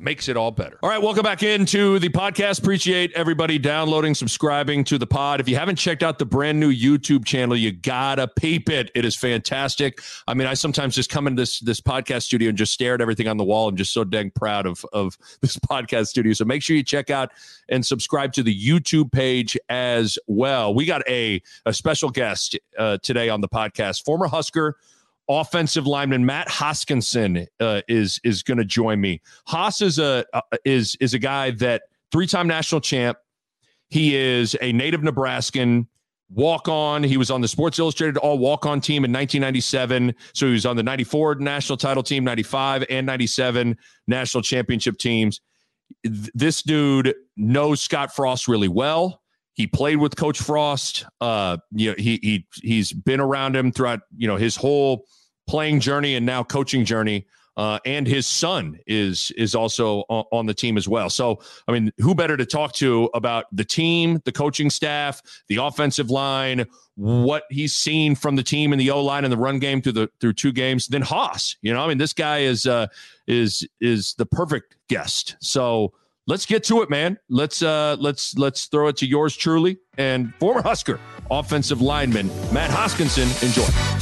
makes it all better. All right, welcome back into the podcast. Appreciate everybody downloading, subscribing to the pod. If you haven't checked out the brand new YouTube channel, you gotta peep it. It is fantastic. I mean, I sometimes just come into this this podcast studio and just stare at everything on the wall. I'm just so dang proud of of this podcast studio. So make sure you check out and subscribe to the YouTube page as well. We got a a special guest uh, today on the podcast, former Husker offensive lineman Matt Hoskinson uh, is is going to join me. Hoss is a uh, is is a guy that three time national champ. He is a native Nebraskan walk on. He was on the Sports Illustrated All Walk on team in 1997. So he was on the 94 national title team, 95 and 97 national championship teams. This dude knows Scott Frost really well. He played with Coach Frost. Uh, you know, he he he's been around him throughout you know his whole playing journey and now coaching journey. Uh, and his son is is also on, the team as well. So, I mean, who better to talk to about the team, the coaching staff, the offensive line, what he's seen from the team in the O line and the run game through the through two games than Hoss. You know, I mean, this guy is uh, is is the perfect guest. So let's get to it, man. Let's uh, let's let's throw it to yours truly and former Husker offensive lineman Matt Hoskinson. Enjoy.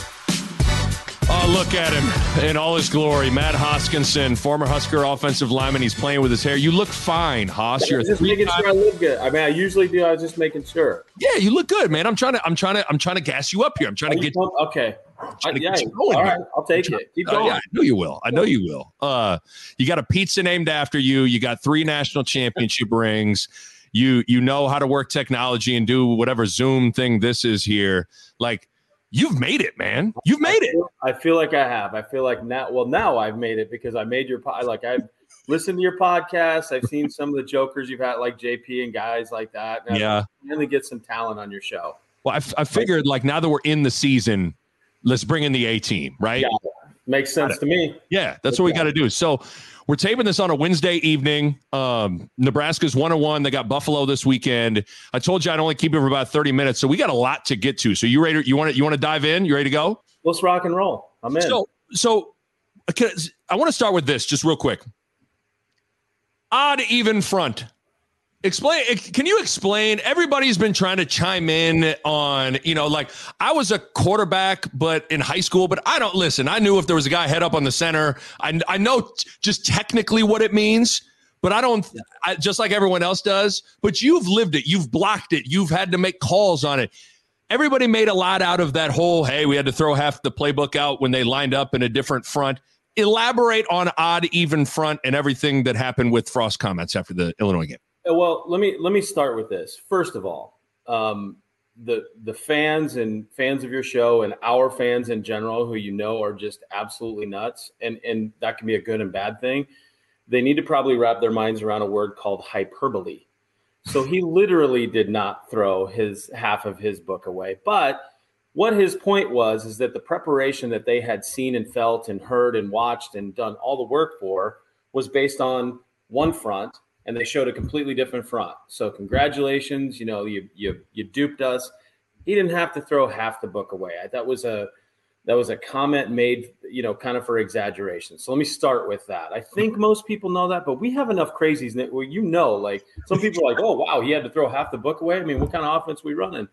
Look at him in all his glory. Matt Hoskinson, former Husker offensive lineman. He's playing with his hair. You look fine, Hoss. You're just making sure I look good. I mean, I usually do. I was just making sure. Yeah, you look good, man. I'm trying to. I'm trying to. I'm trying to gas you up here. I'm trying to get. You, okay. Uh, yeah. All right. I'll take it. Keep going. Uh, yeah, I know you will. I know you will. Uh, you got a pizza named after you. You got three national championship rings. You you know how to work technology and do whatever Zoom thing this is here. Like you've made it, man. You've made it. I feel like I have. I feel like now. Well, now I've made it because I made your pod. Like I've listened to your podcast. I've seen some of the jokers you've had, like JP and guys like that. And yeah, really get some talent on your show. Well, I, I figured like now that we're in the season, let's bring in the A team, right? Yeah, makes sense to me. Yeah, that's what we got to do. So we're taping this on a Wednesday evening. Um, Nebraska's one on one. They got Buffalo this weekend. I told you I'd only keep it for about 30 minutes. So we got a lot to get to. So you ready? You want to you want to dive in? You ready to go? Let's rock and roll. I'm in. So so I want to start with this just real quick. Odd even front Explain. Eh, can you explain? Everybody's been trying to chime in on, you know, like I was a quarterback, but in high school, but I don't listen. I knew if there was a guy head up on the center, I, I know just technically what it means, but I don't, I, just like everyone else does. But you've lived it, you've blocked it, you've had to make calls on it. Everybody made a lot out of that whole, hey, we had to throw half the playbook out when they lined up in a different front. Elaborate on odd even front and everything that happened with Frost comments after the Illinois game. Well, let me let me start with this. First of all, um, the the fans and fans of your show and our fans in general, who you know are just absolutely nuts, and and that can be a good and bad thing. They need to probably wrap their minds around a word called hyperbole. So he literally did not throw his half of his book away, but what his point was is that the preparation that they had seen and felt and heard and watched and done all the work for was based on one front and they showed a completely different front. So congratulations, you know, you you you duped us. He didn't have to throw half the book away. That was a that was a comment made, you know, kind of for exaggeration. So let me start with that. I think mm-hmm. most people know that, but we have enough crazies that well, you know, like some people are like, oh wow, he had to throw half the book away. I mean, what kind of offense we running?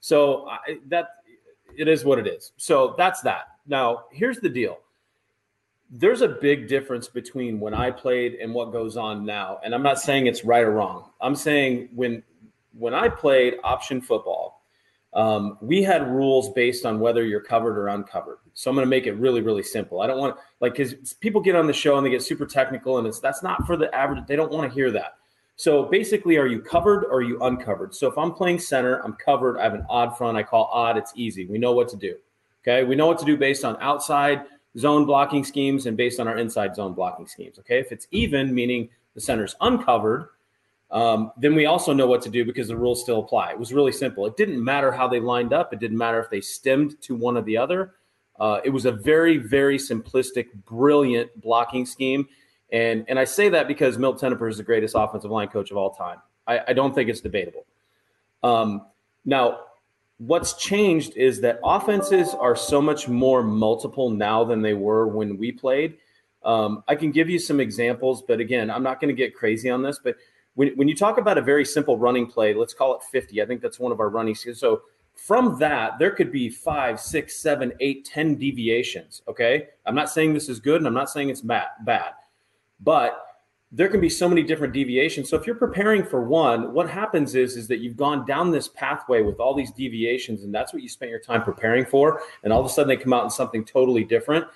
So I, that it is what it is. So that's that. Now here's the deal there's a big difference between when I played and what goes on now. And I'm not saying it's right or wrong. I'm saying when when I played option football, Um, we had rules based on whether you're covered or uncovered. So I'm going to make it really, really simple. I don't want like because people get on the show and they get super technical, and it's that's not for the average. They don't want to hear that. So basically, are you covered or are you uncovered? So if I'm playing center, I'm covered. I have an odd front. I call odd. It's easy. We know what to do. Okay, we know what to do based on outside zone blocking schemes and based on our inside zone blocking schemes. Okay, if it's even, meaning the center's uncovered um, then we also know what to do because the rules still apply. It was really simple. It didn't matter how they lined up. It didn't matter if they stemmed to one or the other. Uh, it was a very, very simplistic, brilliant blocking scheme. And, and I say that because Milt Tenopir is the greatest offensive line coach of all time. I, I don't think it's debatable. Um, now, what's changed is that offenses are so much more multiple now than they were when we played. Um, I can give you some examples, but again, I'm not going to get crazy on this. But when, when you talk about a very simple running play, let's call it 50. I think that's one of our running. So from that, there could be five, six, seven, eight, ten deviations. Okay. I'm not saying this is good and I'm not saying it's bad, but there can be so many different deviations. So if you're preparing for one, what happens is is that you've gone down this pathway with all these deviations, and that's what you spent your time preparing for. And all of a sudden they come out in something totally different.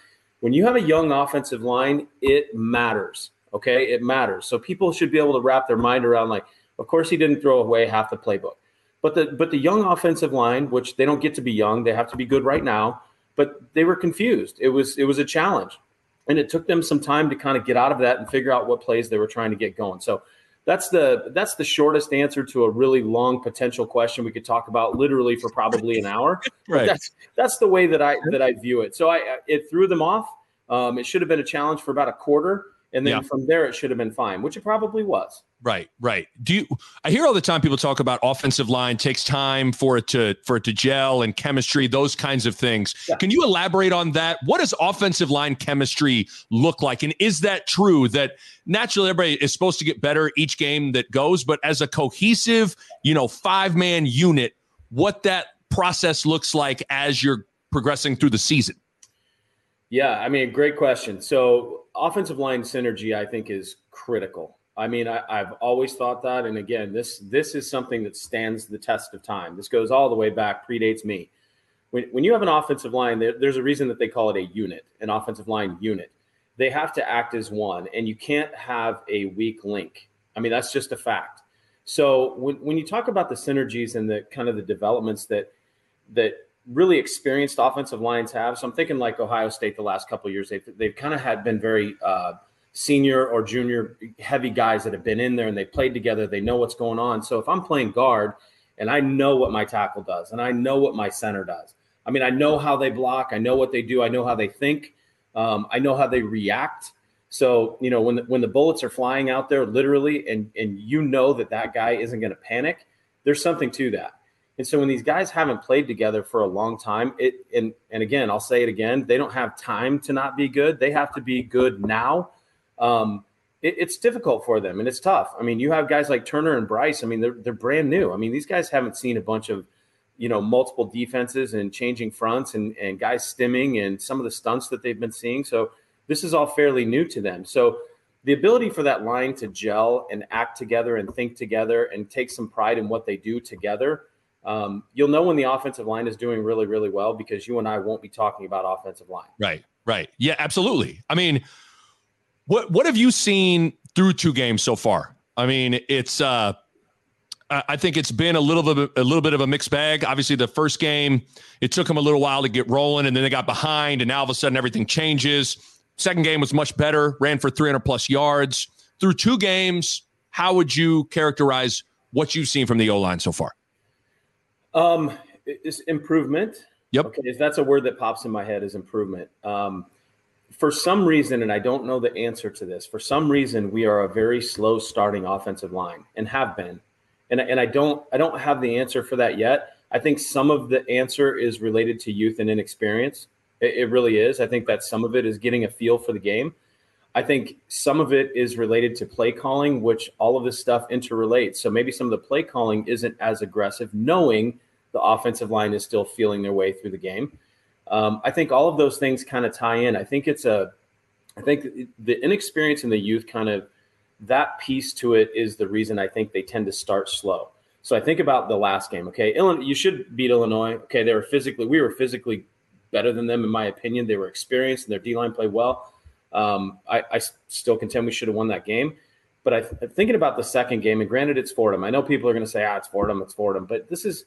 When you have a young offensive line, it matters. Okay, it matters. So people should be able to wrap their mind around like, of course, he didn't throw away half the playbook, but the but the young offensive line, which they don't get to be young, they have to be good right now. But they were confused. It was it was a challenge, and it took them some time to kind of get out of that and figure out what plays they were trying to get going. So that's the that's the shortest answer to a really long potential question we could talk about literally for probably an hour. right. That's that's the way that I that I view it. So I it threw them off. Um, it should have been a challenge for about a quarter and then yeah. from there it should have been fine which it probably was right right. Do you i hear all the time people talk about offensive line takes time for it to for it to gel and chemistry those kinds of things. Yeah. can you elaborate on that? What does offensive line chemistry look like? And is that true that naturally everybody is supposed to get better each game that goes but as a cohesive you know five man unit what that process looks like as you're progressing through the season? Yeah i mean great question. So offensive line synergy, I think, is critical. I mean, I, have always thought that, and again, this this is something that stands the test of time. This goes all the way back, predates me. When when you have an offensive line, there, there's a reason that they call it a unit, an offensive line unit. They have to act as one, and you can't have a weak link. I mean, that's just a fact. So when when you talk about the synergies and the kind of the developments that that really experienced offensive lines have. So I'm thinking like Ohio State the last couple years, they've, they've kind of had been very uh, senior or junior heavy guys that have been in there and they played together. They know what's going on. So if I'm playing guard and I know what my tackle does and I know what my center does, I mean, I know how they block, I know what they do, I know how they think, um, I know how they react. So you know when the, when the bullets are flying out there, literally, and and you know that that guy isn't going to panic. There's something to that. And so when these guys haven't played together for a long time, it and and again, I'll say it again, they don't have time to not be good. They have to be good now. Um, it, it's difficult for them and it's tough. I mean, you have guys like Turner and Bryce. I mean, they're they're brand new. I mean, these guys haven't seen a bunch of you know multiple defenses and changing fronts and and guys stimming and some of the stunts that they've been seeing. So this is all fairly new to them. So the ability for that line to gel and act together and think together and take some pride in what they do together um, you'll know when the offensive line is doing really, really well because you and I won't be talking about offensive line. Right, right. Yeah, absolutely. I mean, what what have you seen through two games so far? I mean, it's uh I think it's been a little bit a little bit of a mixed bag. Obviously, the first game it took them a little while to get rolling, and then they got behind, and now all of a sudden everything changes. Second game was much better, ran for 300 plus yards. Through two games, how would you characterize what you've seen from the O line so far? Um, is improvement. Yep. Okay, if that's a word that pops in my head is improvement. Um, for some reason, and I don't know the answer to this, for some reason we are a very slow starting offensive line and have been. And, and I don't I don't have the answer for that yet. I think some of the answer is related to youth and inexperience. It, it really is. I think that some of it is getting a feel for the game. I think some of it is related to play calling, which all of this stuff interrelates. So maybe some of the play calling isn't as aggressive, knowing the offensive line is still feeling their way through the game. Um, I think all of those things kind of tie in. I think it's a, I think the inexperience in the youth kind of that piece to it is the reason I think they tend to start slow. So I think about the last game. Okay, Illinois, you should beat Illinois. Okay, they were physically, we were physically better than them in my opinion. They were experienced and their D line played well. Um, I, I, still contend we should have won that game. But I, am thinking about the second game, and granted it's Fordham. I know people are going to say, ah, it's Fordham, it's Fordham. But this is,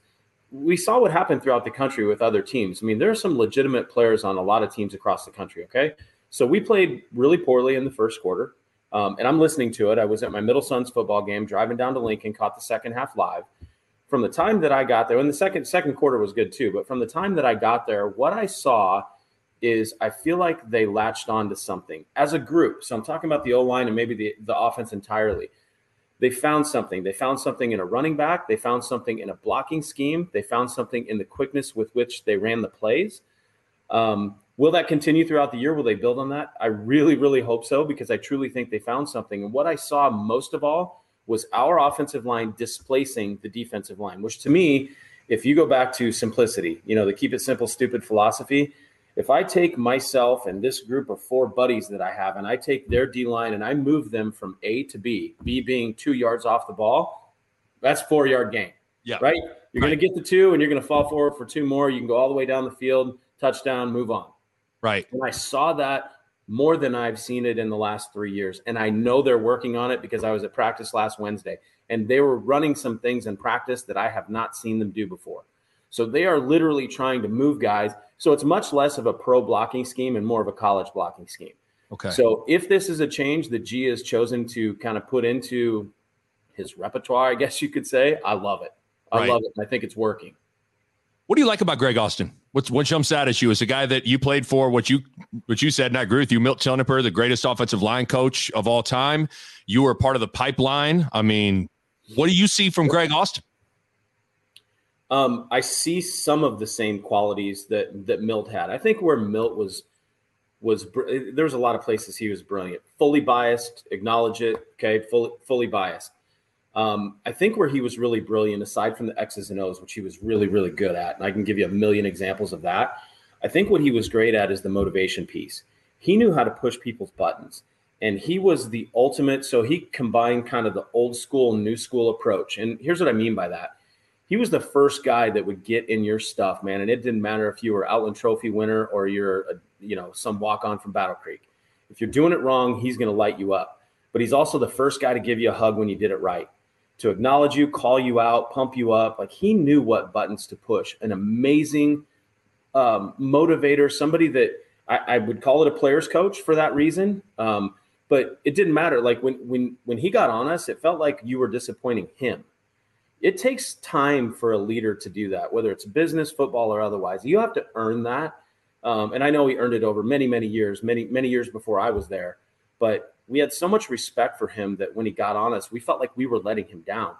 we saw what happened throughout the country with other teams. I mean, there are some legitimate players on a lot of teams across the country. Okay, so we played really poorly in the first quarter. Um, and I'm listening to it. I was at my middle son's football game, driving down to Lincoln, caught the second half live. From the time that I got there, and the second second quarter was good too, but from the time that I got there, what I saw is I feel like they latched on to something as a group. So I'm talking about the O line and maybe the, the offense entirely. They found something. They found something in a running back. They found something in a blocking scheme. They found something in the quickness with which they ran the plays. Um, Will that continue throughout the year? Will they build on that? I really, really hope so because I truly think they found something. And what I saw most of all was our offensive line displacing the defensive line, which to me, if you go back to simplicity, you know, the keep it simple, stupid philosophy, if I take myself and this group of four buddies that I have and I take their D line and I move them from A to B, B being two yards off the ball, that's four yard gain. Yeah. Right? You're right. going to get the two and you're going to fall forward for two more. You can go all the way down the field, touchdown, move on. Right. And I saw that more than I've seen it in the last three years. And I know they're working on it because I was at practice last Wednesday and they were running some things in practice that I have not seen them do before. So they are literally trying to move guys. So it's much less of a pro blocking scheme and more of a college blocking scheme. Okay. So if this is a change that G has chosen to kind of put into his repertoire, I guess you could say, I love it. I right. love it. I think it's working. What do you like about Greg Austin? What's what jumps out at you as a guy that you played for? What you what you said, and I agree with you. Milt Tenopir, the greatest offensive line coach of all time. You were part of the pipeline. I mean, what do you see from Greg Austin? Um, I see some of the same qualities that that Milt had. I think where Milt was was there was a lot of places he was brilliant. Fully biased, acknowledge it. Okay, fully fully biased. Um, I think where he was really brilliant, aside from the X's and O's, which he was really, really good at, and I can give you a million examples of that. I think what he was great at is the motivation piece. He knew how to push people's buttons, and he was the ultimate. So he combined kind of the old school new school approach. And here's what I mean by that he was the first guy that would get in your stuff, man. And it didn't matter if you were Outland Trophy winner or you're, a, you know, some walk on from Battle Creek. If you're doing it wrong, he's going to light you up. But he's also the first guy to give you a hug when you did it right to acknowledge you, call you out, pump you up. Like he knew what buttons to push. An amazing um, motivator, somebody that I, I, would call it a player's coach for that reason. Um, but it didn't matter. Like when when when he got on us, it felt like you were disappointing him. It takes time for a leader to do that, whether it's business, football, or otherwise. You have to earn that. Um, and I know he earned it over many, many years, many, many years before I was there. But we had so much respect for him that when he got on us, we felt like we were letting him down.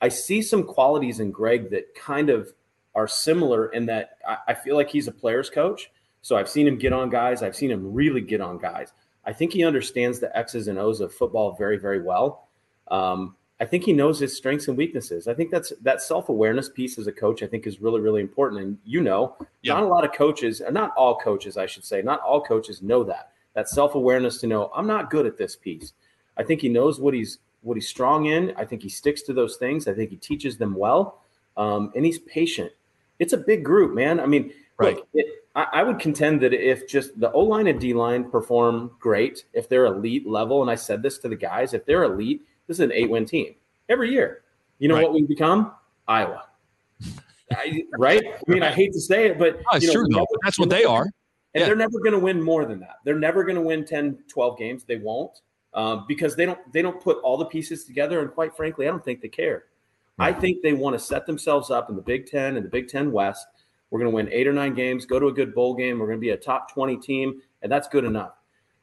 I see some qualities in Greg that kind of are similar in that I, I feel like he's a player's coach. So I've seen him get on guys. I've seen him really get on guys. I think he understands the X's and O's of football very, very well. Um, I think he knows his strengths and weaknesses. I think that's that self awareness piece as a coach. I think is really, really important. And you know, yeah. not a lot of coaches, not all coaches, I should say, not all coaches know that that self awareness to know I'm not good at this piece. I think he knows what he's what he's strong in. I think he sticks to those things. I think he teaches them well, um, and he's patient. It's a big group, man. I mean, right. Look, it, I, I, would contend that if just the O line and D line perform great, if they're elite level, and I said this to the guys, if they're elite, this is an eight win team every year. You know right. what we become? Iowa. I, right? I mean, I hate to say it, but it's true, though. That's what they are. And yeah. they're never going to win more than that. They're never going to win 10, 12 games. They won't um, because they don't they don't put all the pieces together. And quite frankly, I don't think they care. I think they want to set themselves up in the Big Ten and the Big Ten West. We're going to win eight or nine games, go to a good bowl game. We're going to be a top 20 team, and that's good enough.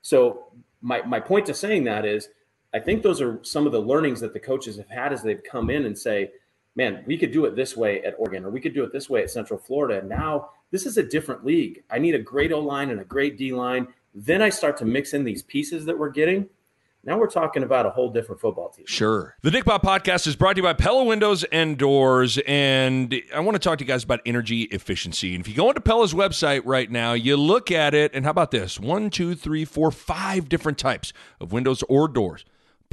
So my, my point to saying that is I think those are some of the learnings that the coaches have had as they've come in and say, man, we could do it this way at Oregon, or we could do it this way at Central Florida. And now this is a different league. I need a great O line and a great D line. Then I start to mix in these pieces that we're getting. Now we're talking about a whole different football team. Sure. The Nick Bahe podcast is brought to you by Pella Windows and Doors. And I want to talk to you guys about energy efficiency. And if you go into Pella's website right now, you look at it, and how about this? One, two, three, four, five different types of windows or doors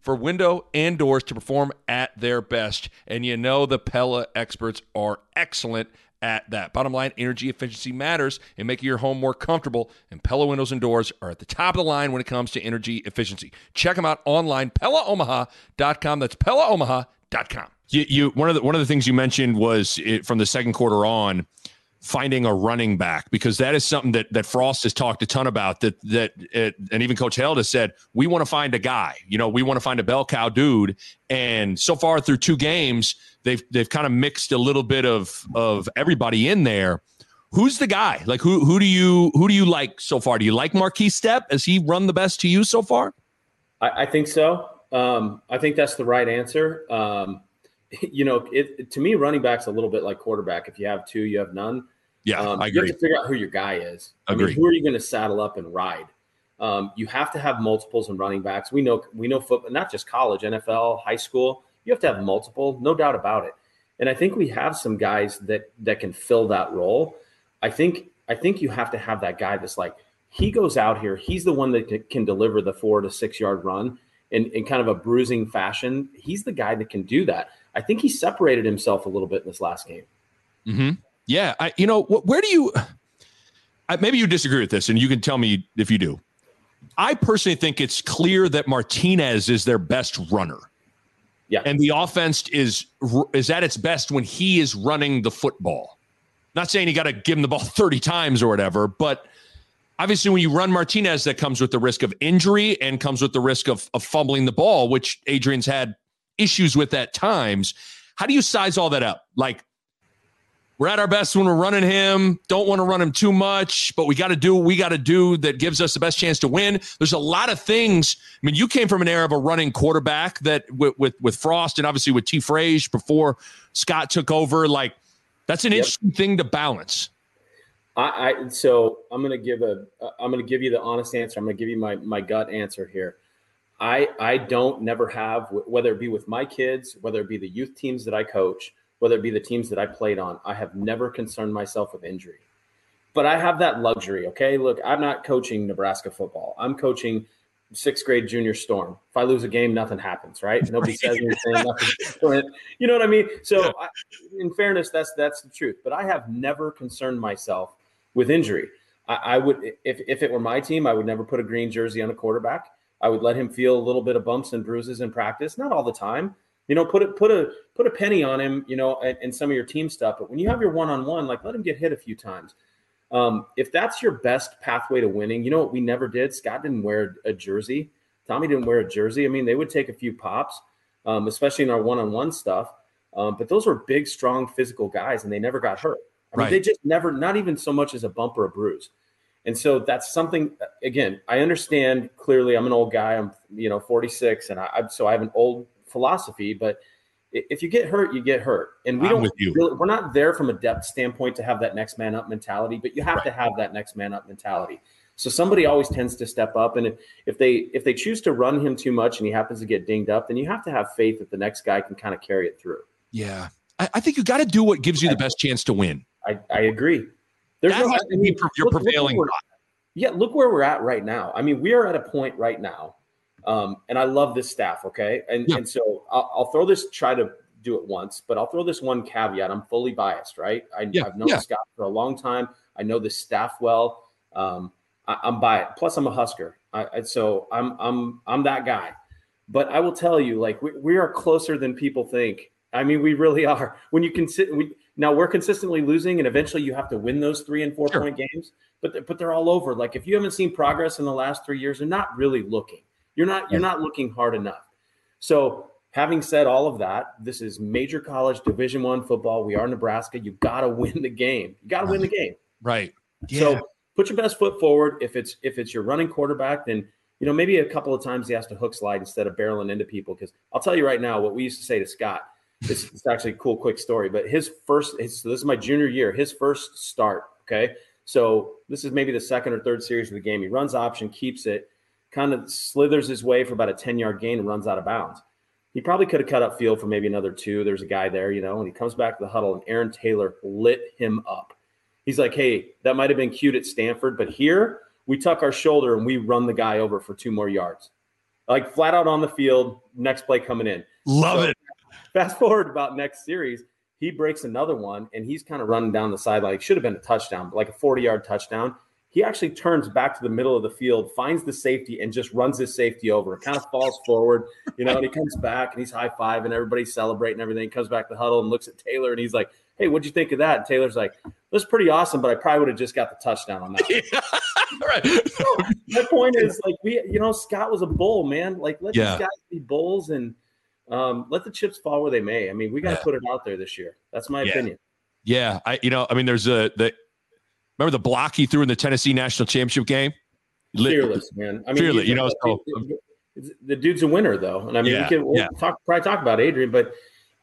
for window and doors to perform at their best. And you know the Pella experts are excellent at that. Bottom line, energy efficiency matters in making your home more comfortable, and Pella windows and doors are at the top of the line when it comes to energy efficiency. Check them out online, PellaOmaha.com. That's PellaOmaha.com. You, you one of the one of the things you mentioned was it, from the second quarter on finding a running back because that is something that that Frost has talked a ton about. That that it, and even Coach Held has said we want to find a guy. You know, we want to find a bell cow dude. And so far through two games, they've they've kind of mixed a little bit of of everybody in there. Who's the guy? Like who who do you who do you like so far? Do you like Markese Stepp Has he run the best to you so far? I, I think so. Um, I think that's the right answer. Um, you know, it, to me, running back's a little bit like quarterback. If you have two, you have none. Yeah, um, I agree. You have to figure out who your guy is. I agree. mean, who are you going to saddle up and ride? Um, you have to have multiples in running backs. We know we know football, not just college, NFL, high school. You have to have multiple, no doubt about it. And I think we have some guys that that can fill that role. I think I think you have to have that guy that's like he goes out here. He's the one that can deliver the four to six yard run in, in kind of a bruising fashion. He's the guy that can do that. I think he separated himself a little bit in this last game. Mm-hmm. Yeah, I, you know, where do you? I, maybe you disagree with this, and you can tell me if you do. I personally think it's clear that Martinez is their best runner. Yeah, and the offense is is at its best when he is running the football. Not saying you got to give him the ball thirty times or whatever, but obviously when you run Martinez, that comes with the risk of injury and comes with the risk of, of fumbling the ball, which Adrian's had issues with at times. How do you size all that up? Like, we're at our best when we're running him. Don't want to run him too much, but we got to do what we got to do that gives us the best chance to win. There's a lot of things. I mean, you came from an era of a running quarterback that with with, with Frost and obviously with T. Frage before Scott took over. Like, that's an yep. interesting thing to balance. I, I so I'm gonna give a I'm gonna give you the honest answer. I'm gonna give you my my gut answer here. I I don't never have whether it be with my kids, whether it be the youth teams that I coach, whether it be the teams that I played on, I have never concerned myself with injury. But I have that luxury. Okay, look, I'm not coaching Nebraska football. I'm coaching sixth grade junior storm. If I lose a game, nothing happens, right? Nobody says anything. Nothing. You know what I mean? So, I, in fairness, that's that's the truth. But I have never concerned myself with injury. I, I would, if if it were my team, I would never put a green jersey on a quarterback. I would let him feel a little bit of bumps and bruises in practice, not all the time. You know, put a put a put a penny on him, you know, and, some of your team stuff. But when you have your one on one, like let him get hit a few times. Um, if that's your best pathway to winning, you know what we never did. Scott didn't wear a jersey. Tommy didn't wear a jersey. I mean, they would take a few pops, um, especially in our one on one stuff. Um, but those were big, strong, physical guys, and they never got hurt. I mean, right. they just never, not even so much as a bump or a bruise. And so that's something. Again, I understand clearly. I'm an old guy. I'm you know 46, and I so I have an old philosophy. But if you get hurt, you get hurt, and we I'm don't. Really, we're not there from a depth standpoint to have that next man up mentality. But you have right. to have that next man up mentality. So somebody always tends to step up, and if, if they if they choose to run him too much and he happens to get dinged up, then you have to have faith that the next guy can kind of carry it through. Yeah, I, I think you got to do what gives you the best chance to win. I, I agree. There's that no, has to be your look, prevailing. Look yeah, look where we're at right now. I mean, we are at a point right now, um, and I love this staff. Okay, and yeah. and so I'll, I'll, throw this. Try to do it once, but I'll throw this one caveat. I'm fully biased, right? I, have known yeah. Scott for a long time. I know the staff well. Um, I, am biased. Plus, I'm a Husker, I, so I'm I'm I'm that guy. But I will tell you, like we, we are closer than people think. I mean, we really are. When you consider, we, now we're consistently losing, and eventually you have to win those three and four sure. point games. But they're, but they're all over. Like if you haven't seen progress in the last three years, they're not really looking. You're not you're not looking hard enough. So having said all of that, this is major college Division One football. We are Nebraska. You got to win the game. You got to win the game. Right. Yeah. So put your best foot forward. If it's if it's your running quarterback, then you know maybe a couple of times he has to hook slide instead of barreling into people. Because I'll tell you right now, what we used to say to Scott It's, it's actually a cool, quick story. But his first, his, so this is my junior year, his first start. Okay. So this is maybe the second or third series of the game. He runs option, keeps it, kind of slithers his way for about a 10 yard gain and runs out of bounds. He probably could have cut up field for maybe another two. There's a guy there, you know, and he comes back to the huddle and Aaron Taylor lit him up. He's like, hey, that might have been cute at Stanford, but here we tuck our shoulder and we run the guy over for two more yards. Like flat out on the field, next play coming in. Love so, it. Fast forward about next series, he breaks another one and he's kind of running down the sideline. It should have been a touchdown, but like a 40 yard touchdown. He actually turns back to the middle of the field, finds the safety, and just runs his safety over. It kind of falls forward, you know, and he comes back and he's high five and everybody's celebrating everything. He comes back to the huddle and looks at Taylor and he's like, Hey, what'd you think of that? And Taylor's like, That's pretty awesome, but I probably would have just got the touchdown on that. Yeah, right. So my point is like we, you know, Scott was a bull, man. Like let yeah. these guys be bulls and um, let the chips fall where they may. I mean, we got to yeah. put it out there this year. That's my yeah. opinion. Yeah, I you know, I mean, there's a the remember the block he threw in the Tennessee national championship game. Fearless, man. I mean, fearless. You know, so, the dude's a winner though, and I mean, yeah, we can we'll yeah. talk probably talk about Adrian, but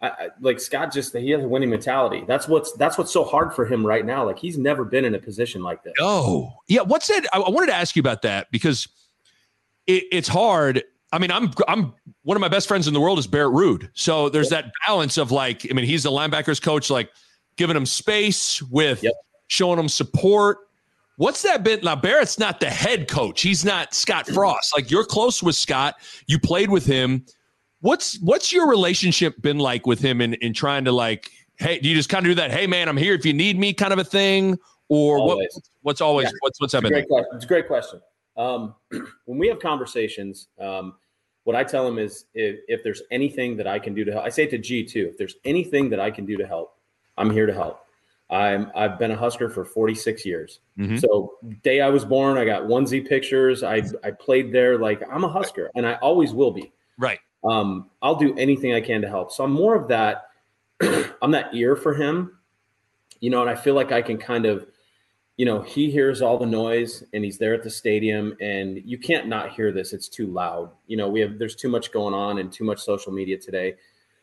I, I, like Scott, just he has a winning mentality. That's what's that's what's so hard for him right now. Like he's never been in a position like this. Oh, yeah. What's that? I, I wanted to ask you about that because it, it's hard I mean, I'm I'm one of my best friends in the world is Barrett Ruud. So there's yep. that balance of like, I mean, he's the linebackers coach, like giving him space with yep. showing him support. What's that been? Now Barrett's not the head coach. He's not Scott Frost. Like you're close with Scott. You played with him. What's what's your relationship been like with him in, in trying to like, hey, do you just kind of do that? Hey man, I'm here if you need me kind of a thing? Or what, what's always yeah. what's what's been? Great question. It's a great question. Um, when we have conversations, um, what I tell them is if, if, there's anything that I can do to help, I say to G too, if there's anything that I can do to help, I'm here to help. I'm I've been a Husker for 46 years. Mm-hmm. So day I was born, I got onesie pictures. I I played there like I'm a Husker, and I always will be. Right. Um, I'll do anything I can to help. So I'm more of that. I'm that ear for him, you know, and I feel like I can kind of you know, he hears all the noise and he's there at the stadium and you can't not hear this. It's too loud. You know, we have there's too much going on and too much social media today.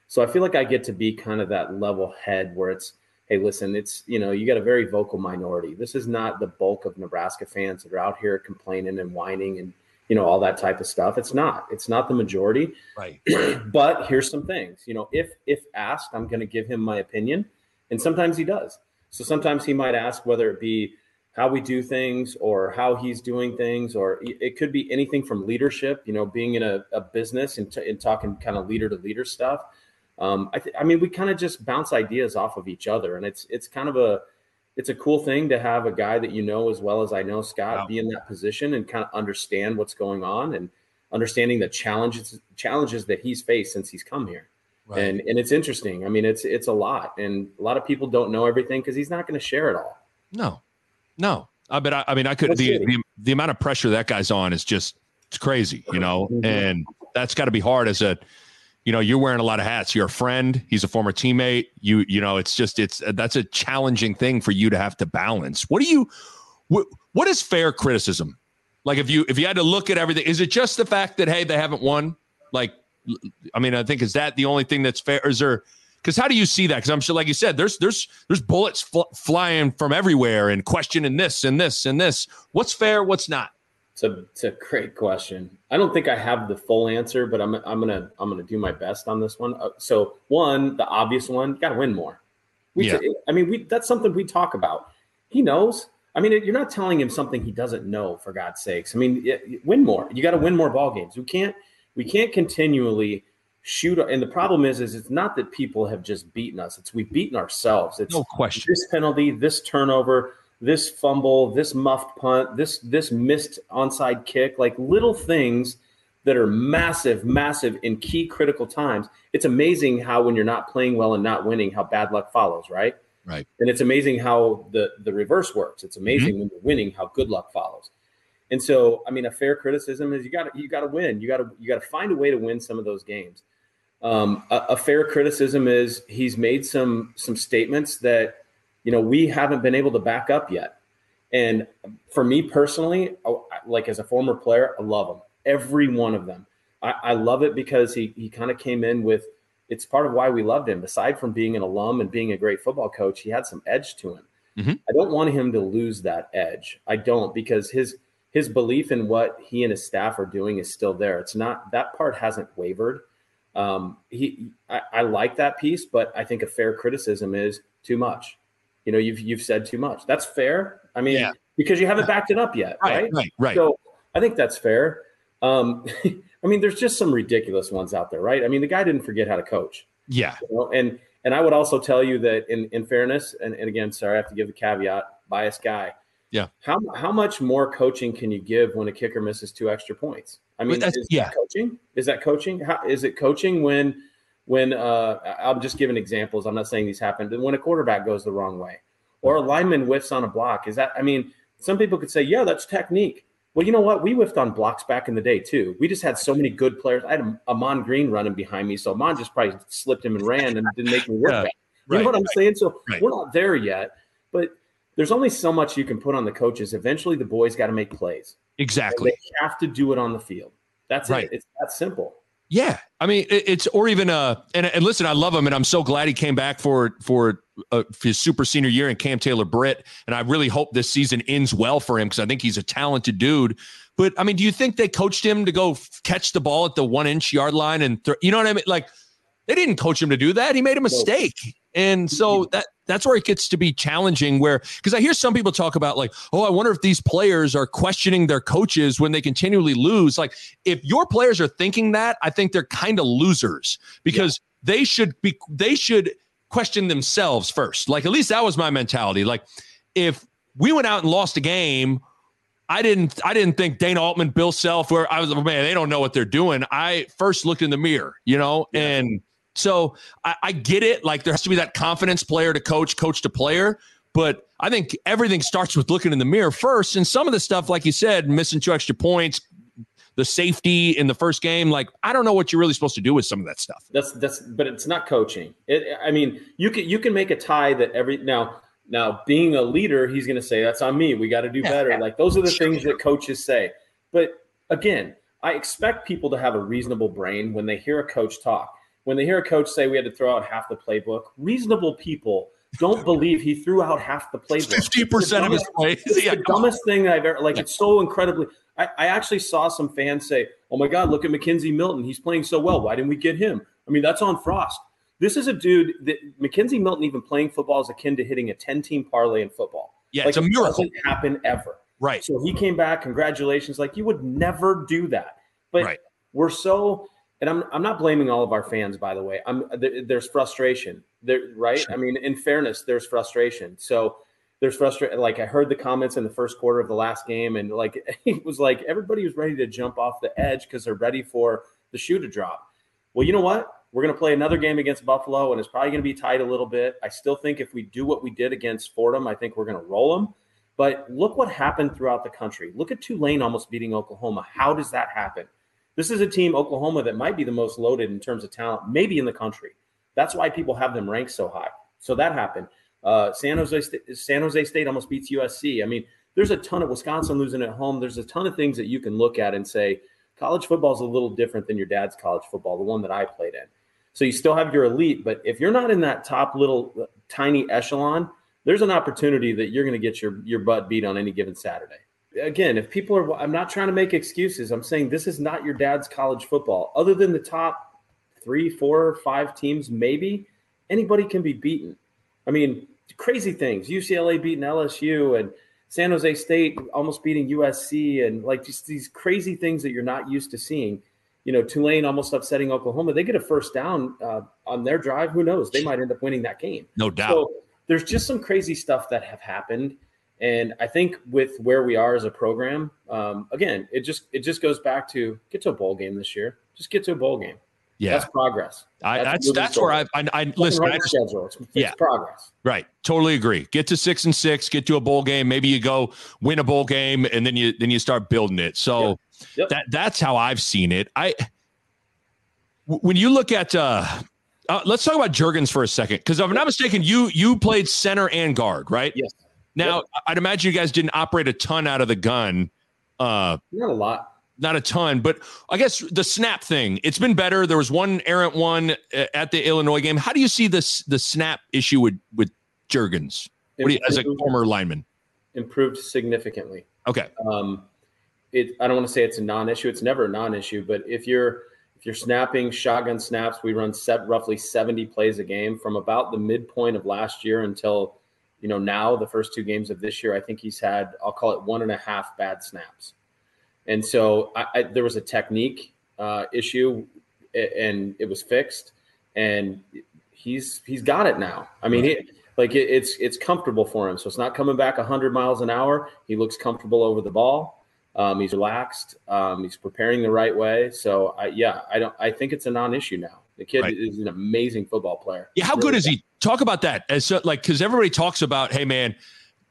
So I feel like I get to be kind of that level head where it's, hey, listen, it's, you know, you got a very vocal minority. This is not the bulk of Nebraska fans that are out here complaining and whining and, you know, all that type of stuff. It's not. It's not the majority. Right. but here's some things. You know, if if asked, I'm going to give him my opinion, and sometimes he does. So sometimes he might ask whether it be how we do things or how he's doing things, or it could be anything from leadership, you know, being in a, a business and, t- and, talking kind of leader to leader stuff. Um, I, th- I mean, we kind of just bounce ideas off of each other, and it's it's kind of a it's a cool thing to have a guy that you know as well as I know Scott wow. be in that position and kind of understand what's going on and understanding the challenges challenges that he's faced since he's come here. Right. And and it's interesting. I mean, it's it's a lot, and a lot of people don't know everything because he's not going to share it all. No, no, I but I, I mean, I could the, the, the amount of pressure that guy's on is just it's crazy, you know, mm-hmm. and that's got to be hard as a, you know, you're wearing a lot of hats. You're a friend. He's a former teammate. You you know, it's just it's that's a challenging thing for you to have to balance. What do you, what what is fair criticism? Like if you if you had to look at everything, is it just the fact that hey they haven't won? Like, I mean, I think is that the only thing that's fair? Is there because how do you see that? Because I'm sure, like you said, there's there's there's bullets fl- flying from everywhere and questioning this and this and this. What's fair? What's not? It's a it's a great question. I don't think I have the full answer, but I'm I'm gonna I'm gonna do my best on this one. Uh, so one, the obvious one, got to win more. We yeah. T- I mean, we that's something we talk about. He knows. I mean, you're not telling him something he doesn't know. For God's sakes, I mean, win more. You got to win more ball games. We can't we can't continually shoot and the problem is is it's not that people have just beaten us it's we've beaten ourselves. It's no question. this penalty this turnover this fumble this muffed punt this this missed onside kick like little things that are massive massive in key critical times. It's amazing how when you're not playing well and not winning how bad luck follows right? Right. And it's amazing how the the reverse works. It's amazing mm-hmm. when you're winning how good luck follows. And so i mean a fair criticism is you got to you got to win. You got to you got to find a way to win some of those games um, a, a, fair criticism is he's made some some statements that you know we haven't been able to back up yet. And for me personally, like as a former player, I love them, every one of them. I, I love it because he he kind of came in with it's part of why we loved him. Aside from being an alum and being a great football coach, he had some edge to him. Mm-hmm. I don't want him to lose that edge. I don't because his his belief in what he and his staff are doing is still there. It's not that part hasn't wavered. Um, he, I, I like that piece, but I think a fair criticism is too much. You know, you've you've said too much. That's fair. I mean, yeah. because you haven't backed it up yet, right? Right, right. right. So I think that's fair. Um, I mean, there's just some ridiculous ones out there, right? I mean, the guy didn't forget how to coach. Yeah. You know? And and I would also tell you that in in fairness, and, and again, sorry, I have to give the caveat, biased guy. Yeah. How how much more coaching can you give when a kicker misses two extra points? I mean, is yeah. coaching? Is that coaching? How, is it coaching when when uh, I'm just giving examples. I'm not saying these happened. When a quarterback goes the wrong way, or a lineman whiffs on a block, is that? I mean, some people could say, yeah, that's technique. Well, you know what? We whiffed on blocks back in the day too. We just had so many good players. I had a Ahman Green running behind me, so Ahman just probably slipped him and ran and didn't make me work yeah, back. You right, know what I'm right, saying? So right. we're not there yet, but there's only so much you can put on the coaches. Eventually, the boys got to make plays. Exactly. they have to do it on the field. That's right. it. It's that simple. Yeah, I mean it's or even uh and, and listen, I love him and I'm so glad he came back for for uh, his super senior year in Cam Taylor Britt, and I really hope this season ends well for him because I think he's a talented dude. But I mean, do you think they coached him to go catch the ball at the one inch yard line and th- you know what I mean? Like they didn't coach him to do that. He made a mistake. And mm-hmm. so that that's where it gets to be challenging where because I hear some people talk about like, oh, I wonder if these players are questioning their coaches when they continually lose. Like if your players are thinking that, I think they're kind of losers because yeah. they should be they should question themselves first. Like at least that was my mentality. Like if we went out and lost a game I didn't I didn't think Dana Altman, Bill Self, where I was man, they don't know what they're doing. I first looked in the mirror, you know, yeah. and so I, I get it. Like there has to be that confidence player to coach, coach to player. But I think everything starts with looking in the mirror first. And some of the stuff, like you said, missing two extra points, the safety in the first game, like I don't know what you're really supposed to do with some of that stuff. That's that's, but it's not coaching. It, I mean, you can you can make a tie that every now now being a leader, he's going to say that's on me. We got to do better. Like those are the things that coaches say. But again, I expect people to have a reasonable brain when they hear a coach talk when they hear a coach say we had to throw out half the playbook, reasonable people don't believe he threw out half the playbook. Fifty percent of his plays. It's yeah. the dumbest thing I've ever like. It's so incredibly. I, I, actually saw some fans say, "Oh my God, look at McKenzie Milton. He's playing so well. Why didn't we get him?" I mean, that's on Frost. This is a dude that McKenzie Milton even playing football is akin to hitting a ten-team parlay in football. Yeah, like, it's a miracle. It doesn't happen ever. Right. So he came back. Congratulations. Like you would never do that. But right. we're so and I'm I'm not blaming all of our fans, by the way. I'm there's frustration there, right? Sure. I mean, in fairness, there's frustration. So there's frustration. Like I heard the comments in the first quarter of the last game, and like it was like everybody was ready to jump off the edge because they're ready for the shoe to drop. Well, you know what? We're going to play another game against Buffalo, and it's probably going to be tight a little bit. I still think if we do what we did against Fordham, I think we're going to roll them. But look what happened throughout the country. Look at Tulane almost beating Oklahoma. How does that happen? This is a team, Oklahoma, that might be the most loaded in terms of talent, maybe in the country. That's why people have them ranked so high. So that happened. Uh, San Jose San Jose State almost beats USC. I mean, there's a ton of Wisconsin losing at home. There's a ton of things that you can look at and say college football is a little different than your dad's college football, the one that I played in. So you still have your elite, but if you're not in that top little tiny echelon, there's an opportunity that you're going to get your your butt beat on any given Saturday again, if people are, I'm not trying to make excuses. I'm saying this is not your dad's college football. Other than the top three, four, five teams, maybe anybody can be beaten. I mean, crazy things. UCLA beating LSU and San Jose State almost beating USC, and like just these crazy things that you're not used to seeing. You know, Tulane almost upsetting Oklahoma. They get a first down uh, on their drive. Who knows? They might end up winning that game. No doubt. So there's just some crazy stuff that have happened and I think with where we are as a program, um, again, it just it just goes back to get to a bowl game this year. Just get to a bowl game. Yeah, that's progress. I, that's that's, that's where I I, I listen. I schedule. It's, it's yeah. progress. Right. Totally agree. Get to six and six. Get to a bowl game. Maybe you go win a bowl game, and then you then you start building it. So yep. Yep. that that's how I've seen it. I when you look at. uh uh, let's talk about Jurgens for a second, because if I'm not mistaken, you you played center and guard, right? Yes. Now, yep. I'd imagine you guys didn't operate a ton out of the gun. Uh, Not a lot. not a ton, but I guess the snap thing, it's been better. There was one errant one uh, at the Illinois game. How do you see this the snap issue with with Jurgens? You, as a former lineman? Improved significantly. Okay. Um, it, I don't want to say it's a non-issue. It's never a non-issue, but if you're if you're snapping shotgun snaps, we run set roughly 70 plays a game from about the midpoint of last year until you know now the first two games of this year. I think he's had I'll call it one and a half bad snaps, and so I, I, there was a technique uh, issue, and it was fixed, and he's he's got it now. I mean, like it, it's it's comfortable for him, so it's not coming back 100 miles an hour. He looks comfortable over the ball um, he's relaxed. Um, he's preparing the right way. So I, yeah, I don't. I think it's a non-issue now. The kid right. is an amazing football player. Yeah, how really good is he? Talk about that as so, like because everybody talks about, hey man,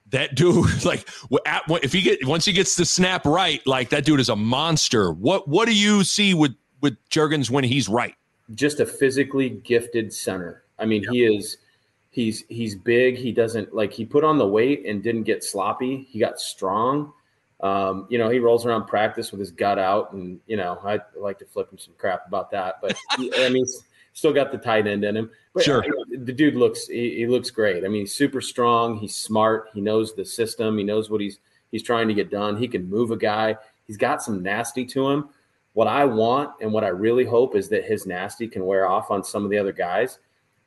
that dude like at, if he get once he gets the snap right, like that dude is a monster. What what do you see with with Jurgens when he's right? Just a physically gifted center. I mean, yeah. he is. He's he's big. He doesn't like he put on the weight and didn't get sloppy. He got strong um, you know, he rolls around practice with his gut out, and you know, I like to flip him some crap about that. But I mean, he's still got the tight end in him. But sure, the dude looks he, he, looks great. I mean, he's super strong. He's smart. He knows the system. He knows what he's he's trying to get done. He can move a guy. He's got some nasty to him. What I want and what I really hope is that his nasty can wear off on some of the other guys.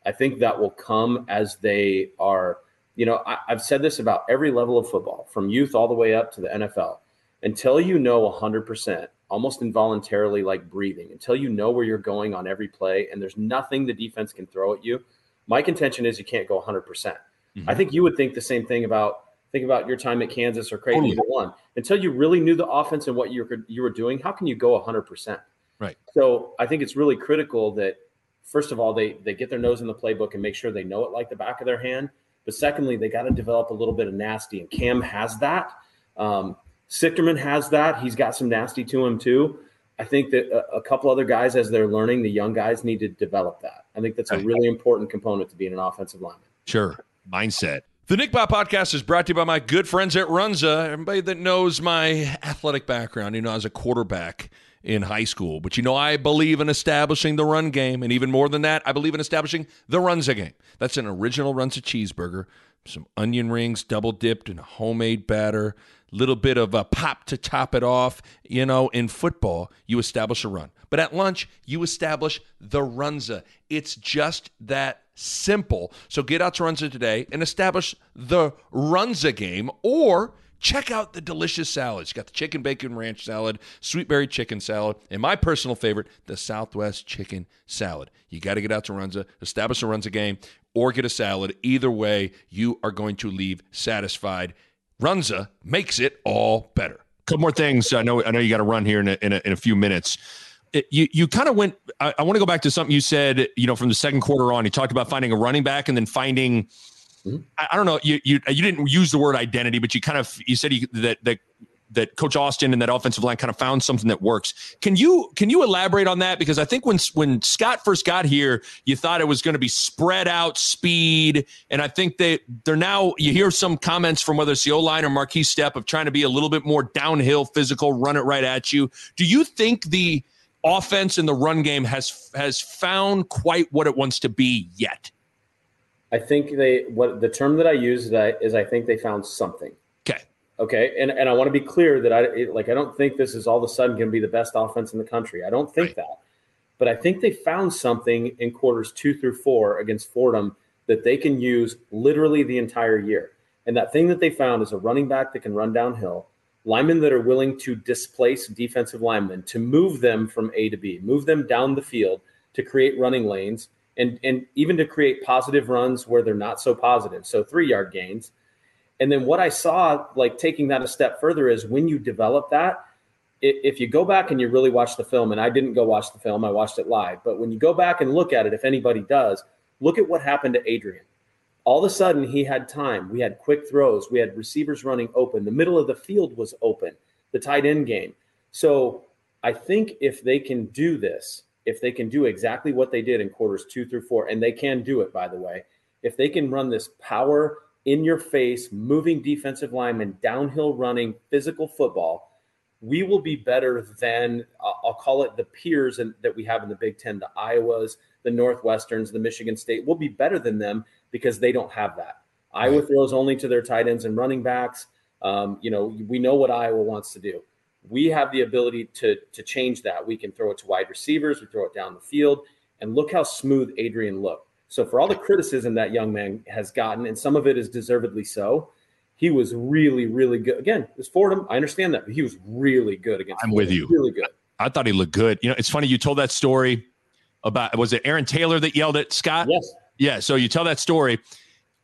I think that will come as they are you know, I, have said this about every level of football, from youth all the way up to the NFL. Until you know 100%, almost involuntarily like breathing, until you know where you're going on every play and there's nothing the defense can throw at you, my contention is you can't go 100%. percent mm hmm I think you would think the same thing about think about your time at Kansas or Creighton, either one. Until you really knew the offense and what you were you were doing, how can you go 100%? Right. So I think it's really critical that first of all they they get their nose in the playbook and make sure they know it like the back of their hand but secondly, they got to develop a little bit of nasty, and Cam has that. Um, Sichterman has that. He's got some nasty to him too. I think that a, a, couple other guys, as they're learning, the young guys need to develop that. I think that's a really important component to being an offensive lineman. Sure, mindset. The Nick Bahe podcast is brought to you by my good friends at Runza. Everybody that knows my athletic background, you know, as a quarterback in high school. But you know, I believe in establishing the run game. And even more than that, I believe in establishing the Runza game. That's an original Runza cheeseburger, some onion rings double dipped in a homemade batter, a little bit of a pop to top it off. You know, in football, you establish a run. But at lunch, you establish the Runza. It's just that simple. So get out to Runza today and establish the Runza game or – Check out the delicious salads. You got the chicken bacon ranch salad, sweet berry chicken salad, and my personal favorite, the Southwest chicken salad. You got to get out to Runza, establish a Runza game, or get a salad. Either way, you are going to leave satisfied. Runza makes it all better. A couple more things. I know. I know you got to run here in a, in a, in a few minutes. It, you you kind of went. I, I want to go back to something you said. You know, from the second quarter on, you talked about finding a running back and then finding I, I, don't know. You, you you didn't use the word identity, but you kind of you said that that that Coach Austin and that offensive line kind of found something that works. Can you can you elaborate on that? Because I think when when Scott first got here, you thought it was going to be spread out speed, and I think they they're now. You hear some comments from whether it's the O line or Markese Stepp of trying to be a little bit more downhill, physical, run it right at you. Do you think the offense in the run game has has found quite what it wants to be yet? I think they what the term that I use that is I think they found something. Okay. Okay. And and I want to be clear that I like I don't think this is all of a sudden going to be the best offense in the country. I don't think right. that. But I think they found something in quarters 2 through 4 against Fordham that they can use literally the entire year. And that thing that they found is a running back that can run downhill, linemen that are willing to displace defensive linemen, to move them from A to B, move them down the field to create running lanes and and even to create positive runs where they're not so positive. So three yard gains. And then what I saw, like taking that a step further, is when you develop that, if you go back and you really watch the film, and I didn't go watch the film, I watched it live, but when you go back and look at it, if anybody does, look at what happened to Adrian. All of a sudden, he had time. We had quick throws. We had receivers running open. The middle of the field was open, the tight end game. So I think if they can do this, if they can do exactly what they did in quarters two through four, and they can do it, by the way, if they can run this power in your face, moving defensive lineman, downhill running, physical football, we will be better than I'll call it the peers in, that we have in the Big Ten, the Iowas, the Northwesterns, the Michigan State. We'll be better than them because they don't have that. Iowa throws only to their tight ends and running backs. Um, you know, we know what Iowa wants to do. We have the ability to to change that. We can throw it to wide receivers. We throw it down the field, and look how smooth Adrian looked. So for all the criticism that young man has gotten, and some of it is deservedly so, he was really, really good. Again, it was Fordham. I understand that, but he was really good against. I'm Fordham. with you. Really good. I thought he looked good. You know, it's funny you told that story about was it Aaron Taylor that yelled at Scott? Yes. Yeah. So you tell that story.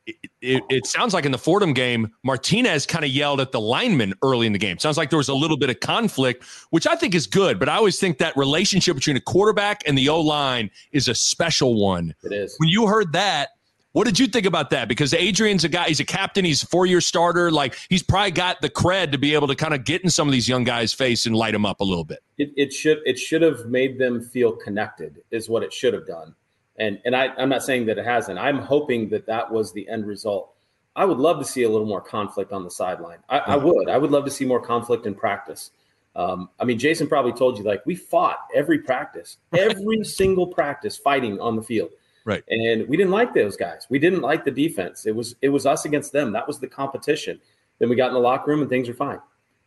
It, it, it sounds like in the Fordham game, Martinez kind of yelled at the lineman early in the game. Sounds like there was a little bit of conflict, which I think is good. But I always think that relationship between a quarterback and the O line is a special one. It is. When you heard that, what did you think about that? Because Adrian's a guy, he's a captain, he's a four year starter. Like he's probably got the cred to be able to kind of get in some of these young guys' face and light them up a little bit. It, it should it should have made them feel connected, is what it should have done. And and I, I'm not saying that it hasn't. I'm hoping that that was the end result. I would love to see a little more conflict on the sideline. I, I would. I would love to see more conflict in practice. Um, I mean, Jason probably told you like we fought every practice, every single practice, fighting on the field. Right. And we didn't like those guys. We didn't like the defense. It was it was us against them. That was the competition. Then we got in the locker room and things were fine.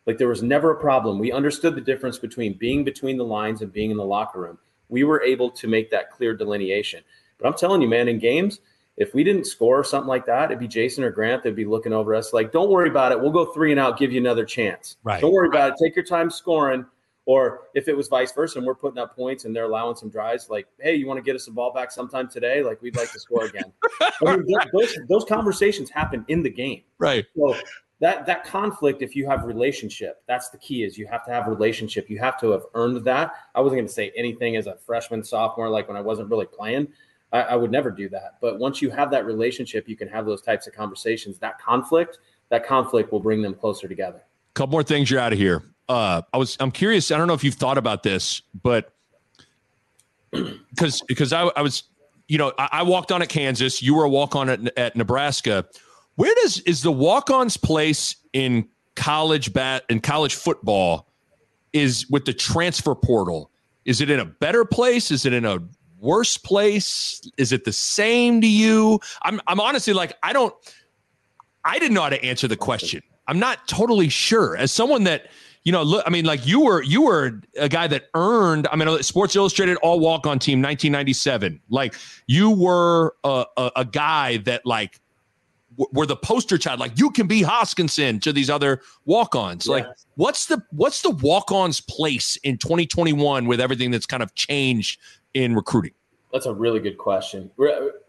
Like there was never a problem. We understood the difference between being between the lines and being in the locker room. We were able to make that clear delineation. But I'm telling you, man, in games, if we didn't score something like that, it'd be Jason or Grant that'd be looking over us like, don't worry about it. We'll go three and out, give you another chance. Right. Don't worry about it. Take your time scoring. Or if it was vice versa and we're putting up points and they're allowing some drives, like, hey, you want to get us the ball back sometime today? Like, we'd like to score again. I mean, those, those conversations happen in the game. Right. So that that conflict, if you have relationship, that's the key. Is you have to have relationship. You have to have earned that. I wasn't going to say anything as a freshman, sophomore, like when I wasn't really playing. I, I would never do that. But once you have that relationship, you can have those types of conversations. That conflict, that conflict will bring them closer together. a couple more things you're out of here uh i was i'm curious i don't know if you've thought about this but because because I, I was you know I, I walked on at kansas you were a walk on at, at nebraska where does is the walk-ons place in college bat in college football is with the transfer portal? Is it in a better place? Is it in a worse place? Is it the same to you? I'm i'm honestly like i don't i didn't know how to answer the question. I'm not totally sure. As someone that you know, look, I mean, like you were, you were a guy that earned, I mean, Sports Illustrated all walk on team 1997. Like you were a, a, a guy that like were the poster child, like you can be Hoskinson to these other walk-ons. Like what's the, what's the walk-ons place in 2021 with everything that's kind of changed in recruiting? That's a really good question.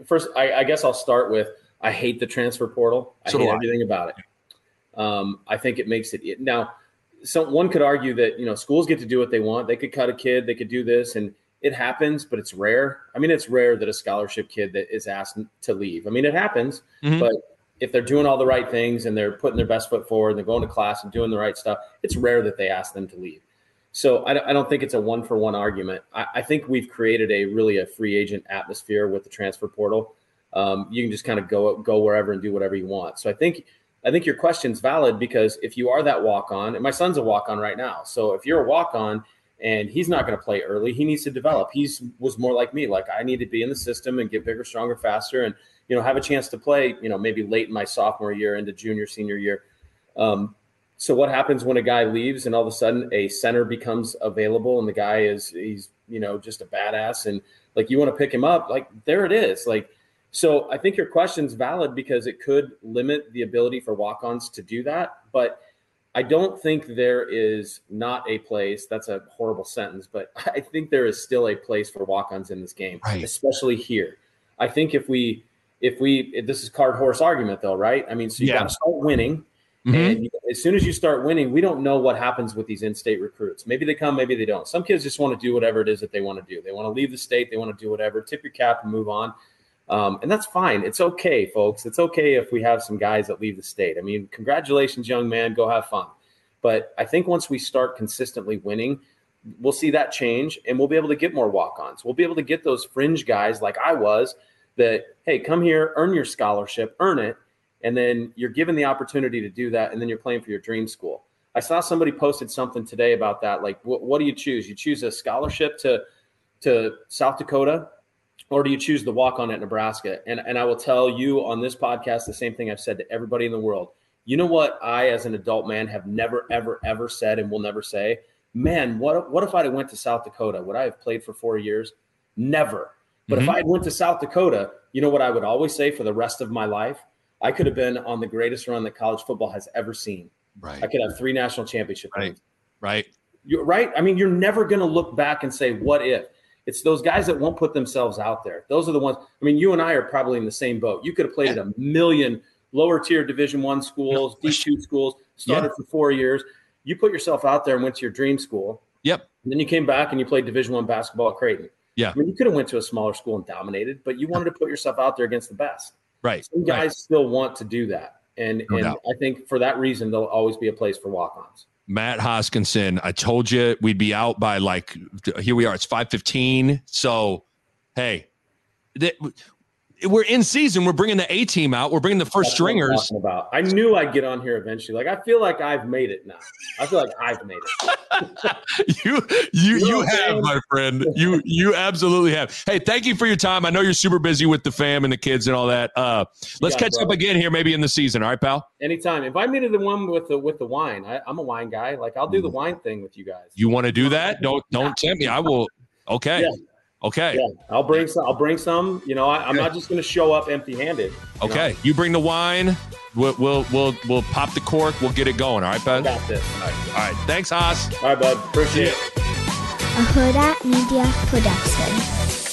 First, I, I guess I'll start with I hate the transfer portal. I So hate I. everything about it. Um, I think it makes it now. So one could argue that you know schools get to do what they want. They could cut a kid. They could do this, and it happens, but it's rare. I mean, it's rare that a scholarship kid that is asked to leave. I mean, it happens, Mhm. but if they're doing all the right things and they're putting their best foot forward, and they're going to class and doing the right stuff, it's rare that they ask them to leave. So I, don't- I don't think it's a one for one argument. I, I think we've created a really a free agent atmosphere with the transfer portal. Um, you can just kind of go go wherever and do whatever you want. So I think I think your question's valid because if you are that walk on, and my son's a walk on right now, so if you're a walk on and he's not going to play early, he needs to develop. He's was more like me, like I need to be in the system and get bigger, stronger, faster, and you know have a chance to play. You know maybe late in my sophomore year into junior, senior year. Um, so what happens when a guy leaves and all of a sudden a center becomes available and the guy is he's you know just a badass and like you want to pick him up like there it is like so i think your question's valid because it could limit the ability for walk-ons to do that but i don't think there is not a place that's a horrible sentence but i think there is still a place for walk-ons in this game Right. especially here i think if we if we if this is card horse argument though right i mean so you Yeah. got to start winning Mhm. and you- as soon as you start winning, we don't know what happens with these in-state recruits. Maybe they come, maybe they don't. Some kids just want to do whatever it is that they want to do. They want to leave the state, they want to do whatever, tip your cap and move on. Um, and that's fine. It's okay, folks. It's okay if we have some guys that leave the state. I mean, congratulations, young man. Go have fun. But I think once we start consistently winning, we'll see that change and we'll be able to get more walk-ons. We'll be able to get those fringe guys like I was that, hey, come here, earn your scholarship, earn it, and then you're given the opportunity to do that, and then you're playing for your dream school. I saw somebody posted something today about that. Like, what, what do you choose? You choose a scholarship to to South Dakota, or do you choose the walk on at Nebraska? And and I will tell you on this podcast the same thing I've said to everybody in the world. You know what? I, as an adult man, have never, ever, ever said, and will never say. Man, what what if I went to South Dakota? Would I have played for four years? Never. But mm-hmm. if I went to South Dakota, you know what I would always say for the rest of my life? I could have been on the greatest run that college football has ever seen. Right. I could have three national championship right. Wins. Right. You're right. I mean, you're never going to look back and say, "What if?" It's those guys that won't put themselves out there. Those are the ones. I mean, you and I are probably in the same boat. You could have played yeah. at a million lower tier Division One schools, D two schools, started yeah. for four years. You put yourself out there and went to your dream school. Yep. And then you came back and you played Division One basketball at Creighton. Yeah. I mean, you could have went to a smaller school and dominated, but you wanted to put yourself out there against the best. Right. Some guys right. still want to do that. And, no and doubt. I think for that reason, there'll always be a place for walk-ons. Matt Hoskinson, I told you we'd be out by like here we are. It's five fifteen. So, hey, we're in season. We're bringing the A team out. We're bringing the first That's stringers. about. I knew I'd get on here eventually. Like I feel like I've made it now. I feel like I've made it. you you you, you have, my friend. You you absolutely have. Hey, thank you for your time. I know you're super busy with the fam and the kids and all that. Uh, let's yeah, catch bro. up again here, maybe in the season. All right, pal. Anytime. Invite me to the one with the with the wine. I, am a wine guy. Like I'll do the mm. wine thing with you guys. You want to do that? Don't don't tempt me. I will. Okay. Yeah. Okay. Yeah, I'll bring some. I'll bring some. You know, I, am not just going to show up empty-handed. You okay, know? you bring the wine. We'll, we'll we'll we'll pop the cork. We'll get it going. All right, bud. Got this. All right. All right. Thanks, Hoss. All right, bud. Appreciate it. A Hurrdat Media Production.